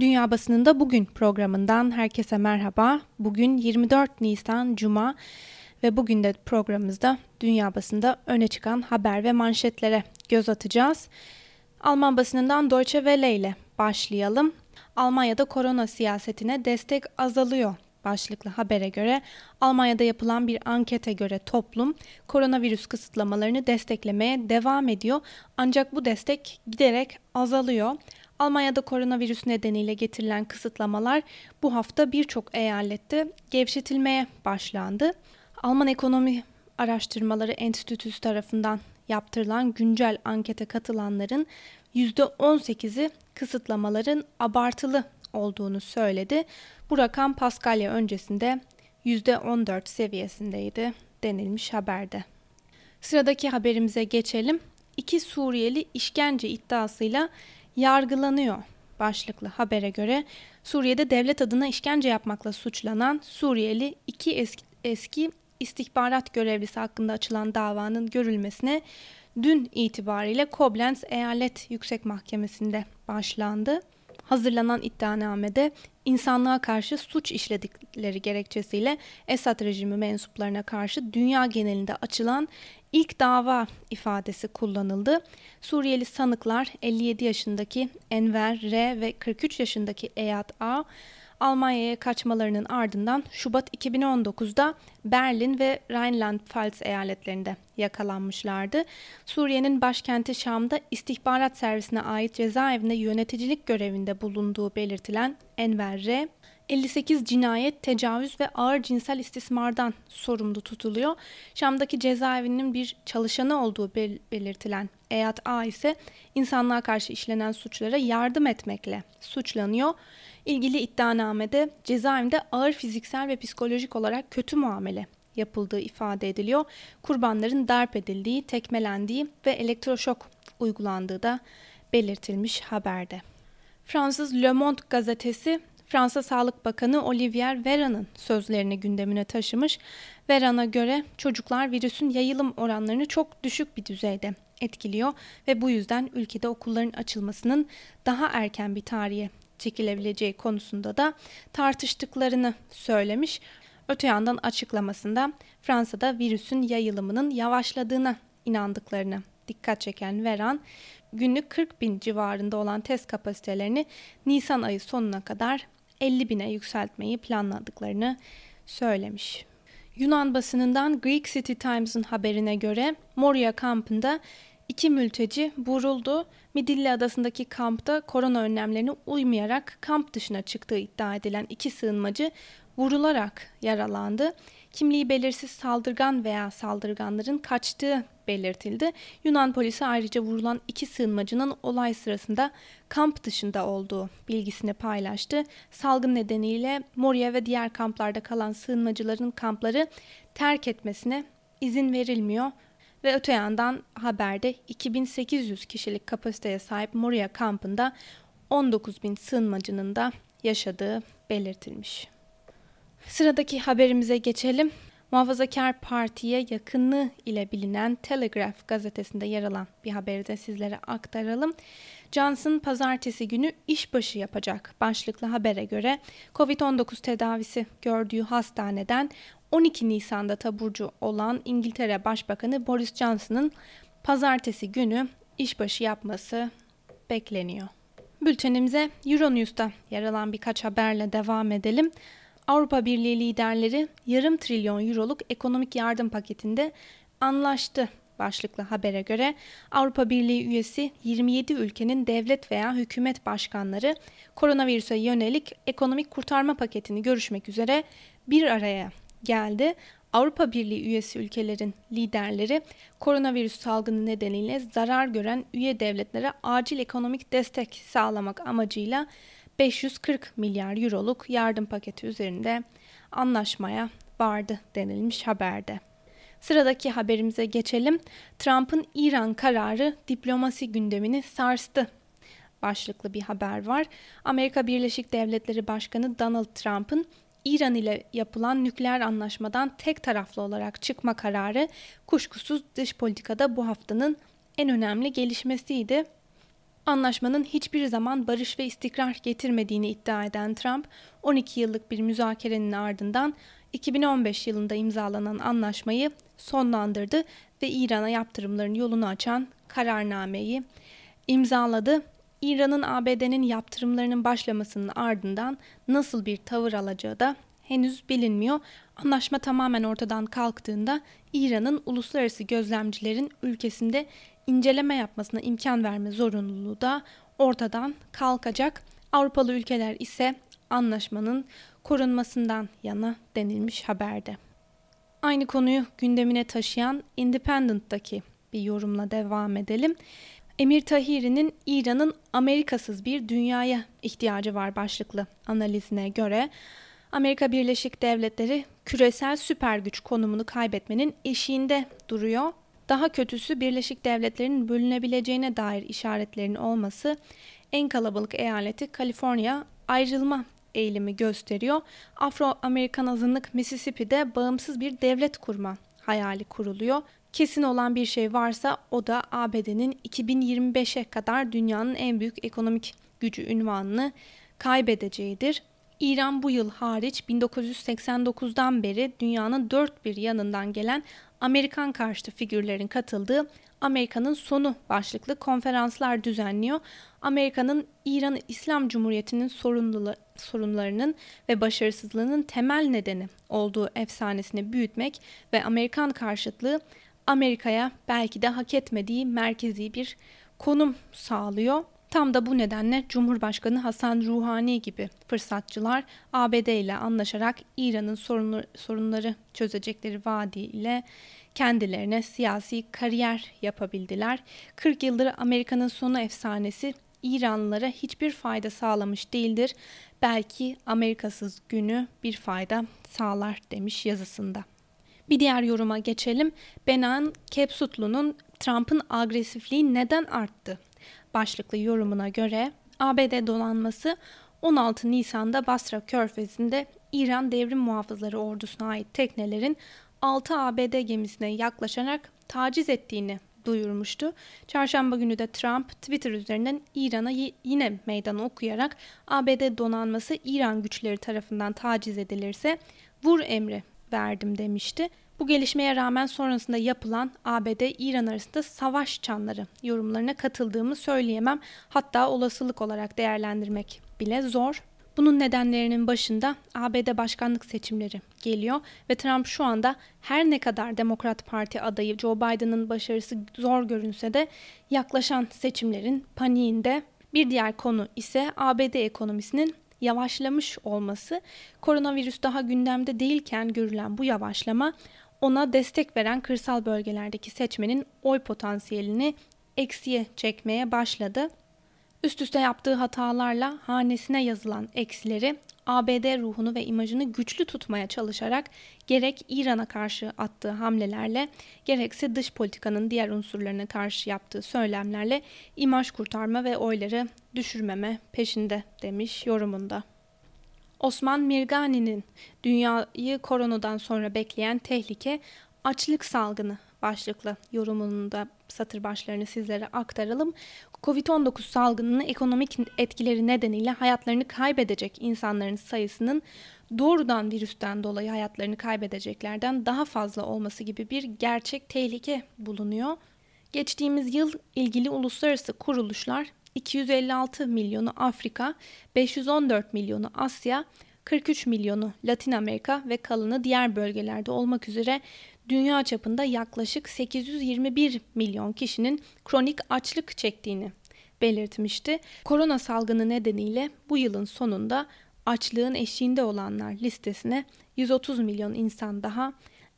Dünya Basınında Bugün programından herkese merhaba. Bugün 24 Nisan Cuma ve bugün de programımızda dünya basında öne çıkan haber ve manşetlere göz atacağız. Alman basınından Deutsche Welle ile başlayalım. Almanya'da korona siyasetine destek azalıyor başlıklı habere göre Almanya'da yapılan bir ankete göre toplum koronavirüs kısıtlamalarını desteklemeye devam ediyor. Ancak bu destek giderek azalıyor. Almanya'da koronavirüs nedeniyle getirilen kısıtlamalar bu hafta birçok eyalette gevşetilmeye başlandı. Alman Ekonomi Araştırmaları Enstitüsü tarafından yaptırılan güncel ankete katılanların %18'i kısıtlamaların abartılı olduğunu söyledi. Bu rakam Paskalya öncesinde %14 seviyesindeydi denilmiş haberde. Sıradaki haberimize geçelim. İki Suriyeli işkence iddiasıyla yargılanıyor başlıklı habere göre Suriye'de devlet adına işkence yapmakla suçlanan Suriyeli iki eski, eski istihbarat görevlisi hakkında açılan davanın görülmesine dün itibariyle Koblenz Eyalet Yüksek Mahkemesi'nde başlandı. Hazırlanan iddianamede insanlığa karşı suç işledikleri gerekçesiyle Esad rejimi mensuplarına karşı dünya genelinde açılan ilk dava ifadesi kullanıldı. Suriyeli sanıklar 57 yaşındaki Enver R ve 43 yaşındaki Eyad A Almanya'ya kaçmalarının ardından Şubat 2019'da Berlin ve Rheinland-Pfalz eyaletlerinde yakalanmışlardı. Suriye'nin başkenti Şam'da istihbarat servisine ait cezaevinde yöneticilik görevinde bulunduğu belirtilen Enver R. 58 cinayet, tecavüz ve ağır cinsel istismardan sorumlu tutuluyor. Şam'daki cezaevinin bir çalışanı olduğu belirtilen Eyad A ise insanlığa karşı işlenen suçlara yardım etmekle suçlanıyor. İlgili iddianamede cezaevinde ağır fiziksel ve psikolojik olarak kötü muamele yapıldığı ifade ediliyor. Kurbanların darp edildiği, tekmelendiği ve elektroşok uygulandığı da belirtilmiş haberde. Fransız Le Monde gazetesi Fransa Sağlık Bakanı Olivier Véran'ın sözlerini gündemine taşımış. Véran'a göre çocuklar virüsün yayılım oranlarını çok düşük bir düzeyde etkiliyor ve bu yüzden ülkede okulların açılmasının daha erken bir tarihe çekilebileceği konusunda da tartıştıklarını söylemiş. Öte yandan açıklamasında Fransa'da virüsün yayılımının yavaşladığına inandıklarını dikkat çeken Veran, günlük 40 bin civarında olan test kapasitelerini Nisan ayı sonuna kadar 50 bine yükseltmeyi planladıklarını söylemiş. Yunan basınından Greek City Times'ın haberine göre Moria kampında iki mülteci vuruldu. Midilli adasındaki kampta korona önlemlerine uymayarak kamp dışına çıktığı iddia edilen iki sığınmacı vurularak yaralandı. Kimliği belirsiz saldırgan veya saldırganların kaçtığı belirtildi. Yunan polisi ayrıca vurulan iki sığınmacının olay sırasında kamp dışında olduğu bilgisini paylaştı. Salgın nedeniyle Moria ve diğer kamplarda kalan sığınmacıların kampları terk etmesine izin verilmiyor. Ve öte yandan haberde 2800 kişilik kapasiteye sahip Moria kampında 19 bin sığınmacının da yaşadığı belirtilmiş. Sıradaki haberimize geçelim. Muhafazakar Parti'ye yakınlığı ile bilinen Telegraph gazetesinde yer alan bir haberi de sizlere aktaralım. Johnson pazartesi günü işbaşı yapacak başlıklı habere göre COVID-19 tedavisi gördüğü hastaneden 12 Nisan'da taburcu olan İngiltere Başbakanı Boris Johnson'ın pazartesi günü işbaşı yapması bekleniyor. Bültenimize Euronews'ta yer alan birkaç haberle devam edelim. Avrupa Birliği liderleri yarım trilyon euroluk ekonomik yardım paketinde anlaştı başlıklı habere göre Avrupa Birliği üyesi 27 ülkenin devlet veya hükümet başkanları koronavirüse yönelik ekonomik kurtarma paketini görüşmek üzere bir araya geldi. Avrupa Birliği üyesi ülkelerin liderleri koronavirüs salgını nedeniyle zarar gören üye devletlere acil ekonomik destek sağlamak amacıyla 540 milyar euroluk yardım paketi üzerinde anlaşmaya vardı denilmiş haberde. Sıradaki haberimize geçelim. Trump'ın İran kararı diplomasi gündemini sarstı başlıklı bir haber var. Amerika Birleşik Devletleri Başkanı Donald Trump'ın İran ile yapılan nükleer anlaşmadan tek taraflı olarak çıkma kararı kuşkusuz dış politikada bu haftanın en önemli gelişmesiydi. Anlaşmanın hiçbir zaman barış ve istikrar getirmediğini iddia eden Trump, 12 yıllık bir müzakerenin ardından 2015 yılında imzalanan anlaşmayı sonlandırdı ve İran'a yaptırımların yolunu açan kararnameyi imzaladı. İran'ın ABD'nin yaptırımlarının başlamasının ardından nasıl bir tavır alacağı da henüz bilinmiyor. Anlaşma tamamen ortadan kalktığında İran'ın uluslararası gözlemcilerin ülkesinde inceleme yapmasına imkan verme zorunluluğu da ortadan kalkacak. Avrupalı ülkeler ise anlaşmanın korunmasından yana denilmiş haberde. Aynı konuyu gündemine taşıyan Independent'taki bir yorumla devam edelim. Emir Tahiri'nin İran'ın Amerikasız bir dünyaya ihtiyacı var başlıklı analizine göre Amerika Birleşik Devletleri küresel süper güç konumunu kaybetmenin eşiğinde duruyor. Daha kötüsü Birleşik Devletler'in bölünebileceğine dair işaretlerin olması en kalabalık eyaleti Kaliforniya ayrılma eğilimi gösteriyor. Afro-Amerikan azınlık Mississippi'de bağımsız bir devlet kurma hayali kuruluyor. Kesin olan bir şey varsa o da ABD'nin 2025'e kadar dünyanın en büyük ekonomik gücü ünvanını kaybedeceğidir. İran bu yıl hariç 1989'dan beri dünyanın dört bir yanından gelen Amerikan karşıtı figürlerin katıldığı Amerika'nın sonu başlıklı konferanslar düzenliyor. Amerika'nın İran İslam Cumhuriyeti'nin sorunlarının ve başarısızlığının temel nedeni olduğu efsanesini büyütmek ve Amerikan karşıtlığı Amerika'ya belki de hak etmediği merkezi bir konum sağlıyor. Tam da bu nedenle Cumhurbaşkanı Hasan Ruhani gibi fırsatçılar ABD ile anlaşarak İran'ın sorunları çözecekleri vaadiyle kendilerine siyasi kariyer yapabildiler. 40 yıldır Amerika'nın sonu efsanesi İranlılara hiçbir fayda sağlamış değildir. Belki Amerikasız günü bir fayda sağlar demiş yazısında. Bir diğer yoruma geçelim. Benan Kepsutlu'nun Trump'ın agresifliği neden arttı? Başlıklı yorumuna göre ABD donanması 16 Nisan'da Basra Körfezi'nde İran Devrim Muhafızları Ordusu'na ait teknelerin 6 ABD gemisine yaklaşarak taciz ettiğini duyurmuştu. Çarşamba günü de Trump Twitter üzerinden İran'a yine meydan okuyarak ABD donanması İran güçleri tarafından taciz edilirse vur emri verdim demişti. Bu gelişmeye rağmen sonrasında yapılan ABD-İran arasında savaş çanları yorumlarına katıldığımı söyleyemem. Hatta olasılık olarak değerlendirmek bile zor. Bunun nedenlerinin başında ABD başkanlık seçimleri geliyor ve Trump şu anda her ne kadar Demokrat Parti adayı Joe Biden'ın başarısı zor görünse de yaklaşan seçimlerin paniğinde bir diğer konu ise ABD ekonomisinin yavaşlamış olması. Koronavirüs daha gündemde değilken görülen bu yavaşlama ona destek veren kırsal bölgelerdeki seçmenin oy potansiyelini eksiye çekmeye başladı. Üst üste yaptığı hatalarla hanesine yazılan eksileri ABD ruhunu ve imajını güçlü tutmaya çalışarak gerek İran'a karşı attığı hamlelerle gerekse dış politikanın diğer unsurlarına karşı yaptığı söylemlerle imaj kurtarma ve oyları düşürmeme peşinde demiş yorumunda. Osman Mirgani'nin dünyayı koronadan sonra bekleyen tehlike açlık salgını başlıklı yorumunun da satır başlarını sizlere aktaralım. Covid-19 salgınının ekonomik etkileri nedeniyle hayatlarını kaybedecek insanların sayısının doğrudan virüsten dolayı hayatlarını kaybedeceklerden daha fazla olması gibi bir gerçek tehlike bulunuyor. Geçtiğimiz yıl ilgili uluslararası kuruluşlar 256 milyonu Afrika, 514 milyonu Asya, 43 milyonu Latin Amerika ve kalanı diğer bölgelerde olmak üzere dünya çapında yaklaşık 821 milyon kişinin kronik açlık çektiğini belirtmişti. Korona salgını nedeniyle bu yılın sonunda açlığın eşiğinde olanlar listesine 130 milyon insan daha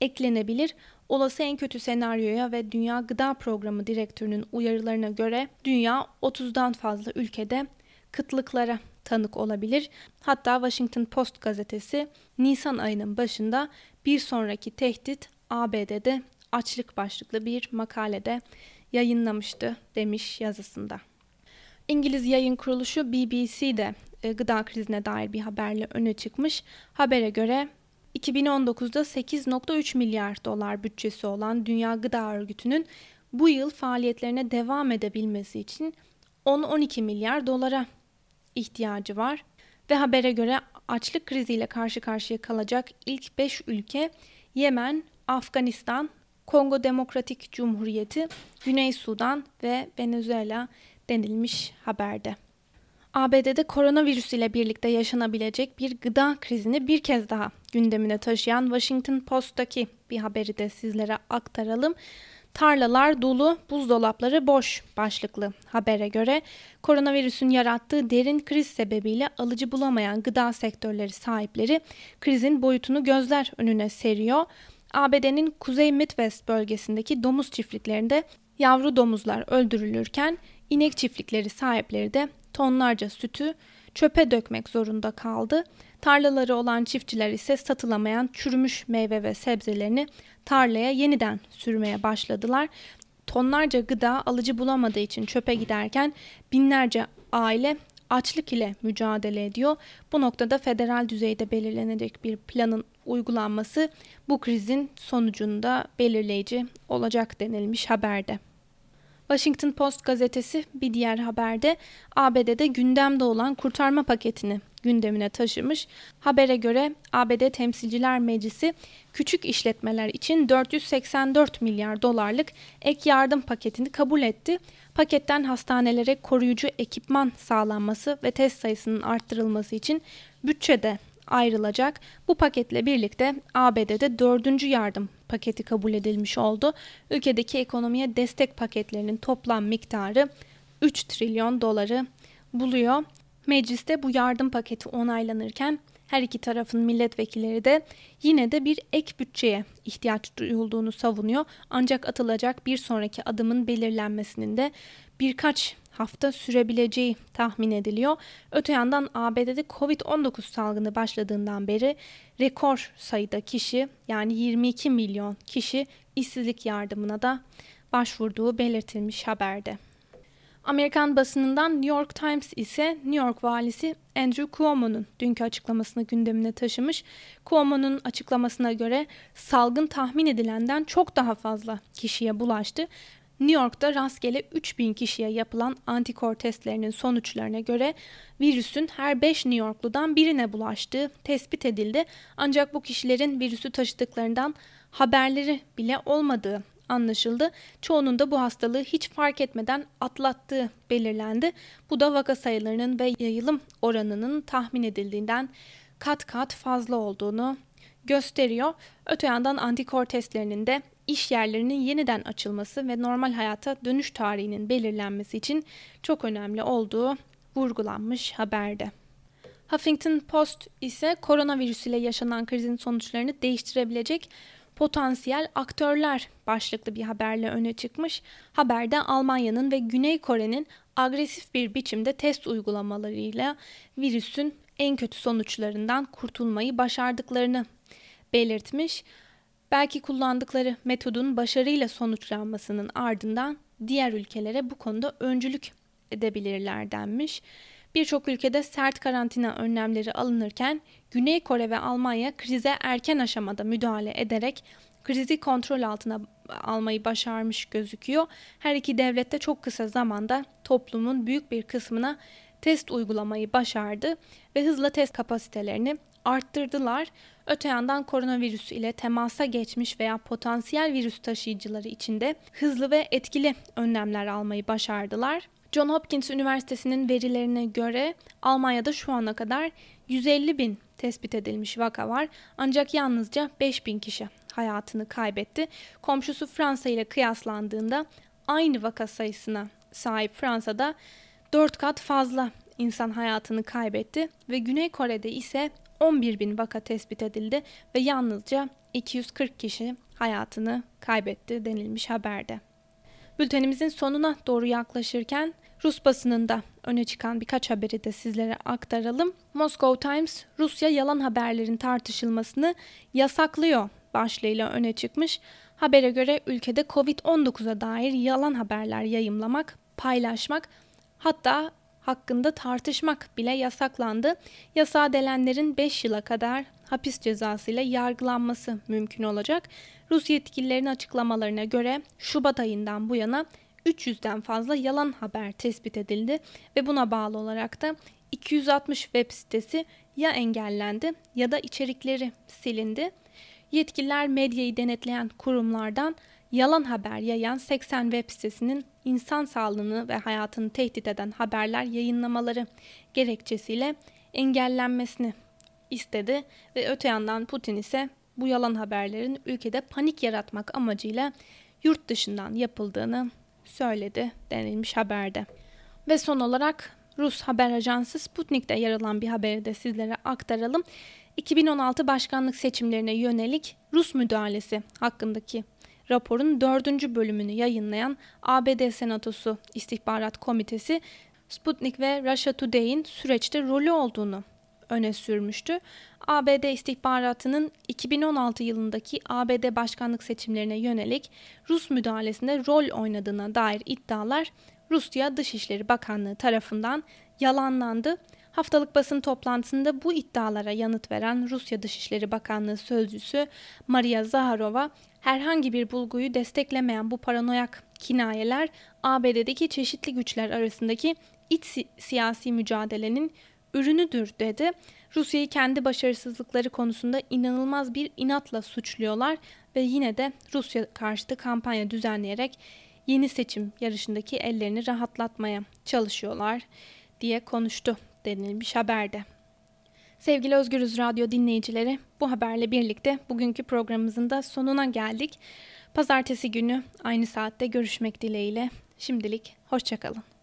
eklenebilir. Olası en kötü senaryoya ve Dünya Gıda Programı Direktörü'nün uyarılarına göre dünya 30'dan fazla ülkede kıtlıklara tanık olabilir. Hatta Washington Post gazetesi Nisan ayının başında bir sonraki tehdit ABD'de açlık başlıklı bir makalede yayınlamıştı demiş yazısında. İngiliz yayın kuruluşu BBC de e, gıda krizine dair bir haberle öne çıkmış. Habere göre 2019'da 8.3 milyar dolar bütçesi olan Dünya Gıda Örgütü'nün bu yıl faaliyetlerine devam edebilmesi için 10-12 milyar dolara ihtiyacı var ve habere göre açlık kriziyle karşı karşıya kalacak ilk 5 ülke Yemen, Afganistan, Kongo Demokratik Cumhuriyeti, Güney Sudan ve Venezuela denilmiş haberde. ABD'de koronavirüs ile birlikte yaşanabilecek bir gıda krizini bir kez daha gündemine taşıyan Washington Post'taki bir haberi de sizlere aktaralım. Tarlalar dolu, buzdolapları boş başlıklı habere göre koronavirüsün yarattığı derin kriz sebebiyle alıcı bulamayan gıda sektörleri sahipleri krizin boyutunu gözler önüne seriyor. ABD'nin Kuzey Midwest bölgesindeki domuz çiftliklerinde yavru domuzlar öldürülürken inek çiftlikleri sahipleri de tonlarca sütü çöpe dökmek zorunda kaldı. Tarlaları olan çiftçiler ise satılamayan çürümüş meyve ve sebzelerini tarlaya yeniden sürmeye başladılar. Tonlarca gıda alıcı bulamadığı için çöpe giderken binlerce aile açlık ile mücadele ediyor. Bu noktada federal düzeyde belirlenecek bir planın uygulanması bu krizin sonucunda belirleyici olacak denilmiş haberde. Washington Post gazetesi bir diğer haberde ABD'de gündemde olan kurtarma paketini gündemine taşımış. Habere göre ABD Temsilciler Meclisi küçük işletmeler için 484 milyar dolarlık ek yardım paketini kabul etti. Paketten hastanelere koruyucu ekipman sağlanması ve test sayısının arttırılması için bütçede ayrılacak. Bu paketle birlikte ABD'de dördüncü yardım paketi kabul edilmiş oldu. Ülkedeki ekonomiye destek paketlerinin toplam miktarı 3 trilyon doları buluyor. Mecliste bu yardım paketi onaylanırken her iki tarafın milletvekilleri de yine de bir ek bütçeye ihtiyaç duyulduğunu savunuyor. Ancak atılacak bir sonraki adımın belirlenmesinin de birkaç hafta sürebileceği tahmin ediliyor. Öte yandan ABD'de Covid-19 salgını başladığından beri rekor sayıda kişi yani 22 milyon kişi işsizlik yardımına da başvurduğu belirtilmiş haberde. Amerikan basınından New York Times ise New York valisi Andrew Cuomo'nun dünkü açıklamasını gündemine taşımış. Cuomo'nun açıklamasına göre salgın tahmin edilenden çok daha fazla kişiye bulaştı. New York'ta rastgele 3000 kişiye yapılan antikor testlerinin sonuçlarına göre virüsün her 5 New Yorkludan birine bulaştığı tespit edildi. Ancak bu kişilerin virüsü taşıdıklarından haberleri bile olmadığı anlaşıldı. Çoğunun da bu hastalığı hiç fark etmeden atlattığı belirlendi. Bu da vaka sayılarının ve yayılım oranının tahmin edildiğinden kat kat fazla olduğunu gösteriyor. Öte yandan antikor testlerinin de iş yerlerinin yeniden açılması ve normal hayata dönüş tarihinin belirlenmesi için çok önemli olduğu vurgulanmış haberde. Huffington Post ise koronavirüs ile yaşanan krizin sonuçlarını değiştirebilecek potansiyel aktörler başlıklı bir haberle öne çıkmış. Haberde Almanya'nın ve Güney Kore'nin agresif bir biçimde test uygulamalarıyla virüsün en kötü sonuçlarından kurtulmayı başardıklarını belirtmiş. Belki kullandıkları metodun başarıyla sonuçlanmasının ardından diğer ülkelere bu konuda öncülük edebilirler denmiş. Birçok ülkede sert karantina önlemleri alınırken Güney Kore ve Almanya krize erken aşamada müdahale ederek krizi kontrol altına almayı başarmış gözüküyor. Her iki devlet de çok kısa zamanda toplumun büyük bir kısmına test uygulamayı başardı ve hızla test kapasitelerini arttırdılar. Öte yandan koronavirüs ile temasa geçmiş veya potansiyel virüs taşıyıcıları için de hızlı ve etkili önlemler almayı başardılar. John Hopkins Üniversitesi'nin verilerine göre Almanya'da şu ana kadar 150 bin tespit edilmiş vaka var. Ancak yalnızca 5 bin kişi hayatını kaybetti. Komşusu Fransa ile kıyaslandığında aynı vaka sayısına sahip Fransa'da 4 kat fazla insan hayatını kaybetti ve Güney Kore'de ise 11 bin vaka tespit edildi ve yalnızca 240 kişi hayatını kaybetti denilmiş haberde. Bültenimizin sonuna doğru yaklaşırken Rus basınında öne çıkan birkaç haberi de sizlere aktaralım. Moscow Times, Rusya yalan haberlerin tartışılmasını yasaklıyor başlığıyla öne çıkmış. Habere göre ülkede Covid-19'a dair yalan haberler yayımlamak, paylaşmak hatta hakkında tartışmak bile yasaklandı. Yasağa delenlerin 5 yıla kadar hapis cezası ile yargılanması mümkün olacak. Rus yetkililerin açıklamalarına göre Şubat ayından bu yana 300'den fazla yalan haber tespit edildi ve buna bağlı olarak da 260 web sitesi ya engellendi ya da içerikleri silindi. Yetkililer medyayı denetleyen kurumlardan yalan haber yayan 80 web sitesinin insan sağlığını ve hayatını tehdit eden haberler yayınlamaları gerekçesiyle engellenmesini istedi ve öte yandan Putin ise bu yalan haberlerin ülkede panik yaratmak amacıyla yurt dışından yapıldığını söyledi denilmiş haberde. Ve son olarak Rus haber ajansı Sputnik'te yer alan bir haberi de sizlere aktaralım. 2016 başkanlık seçimlerine yönelik Rus müdahalesi hakkındaki raporun dördüncü bölümünü yayınlayan ABD Senatosu İstihbarat Komitesi Sputnik ve Russia Today'in süreçte rolü olduğunu öne sürmüştü. ABD istihbaratının 2016 yılındaki ABD başkanlık seçimlerine yönelik Rus müdahalesinde rol oynadığına dair iddialar Rusya Dışişleri Bakanlığı tarafından yalanlandı. Haftalık basın toplantısında bu iddialara yanıt veren Rusya Dışişleri Bakanlığı sözcüsü Maria Zaharova, herhangi bir bulguyu desteklemeyen bu paranoyak kinayeler ABD'deki çeşitli güçler arasındaki iç si- siyasi mücadelenin ürünüdür dedi. Rusya'yı kendi başarısızlıkları konusunda inanılmaz bir inatla suçluyorlar ve yine de Rusya karşıtı kampanya düzenleyerek yeni seçim yarışındaki ellerini rahatlatmaya çalışıyorlar diye konuştu denilmiş haberde. Sevgili Özgürüz Radyo dinleyicileri, bu haberle birlikte bugünkü programımızın da sonuna geldik. Pazartesi günü aynı saatte görüşmek dileğiyle. Şimdilik hoşçakalın.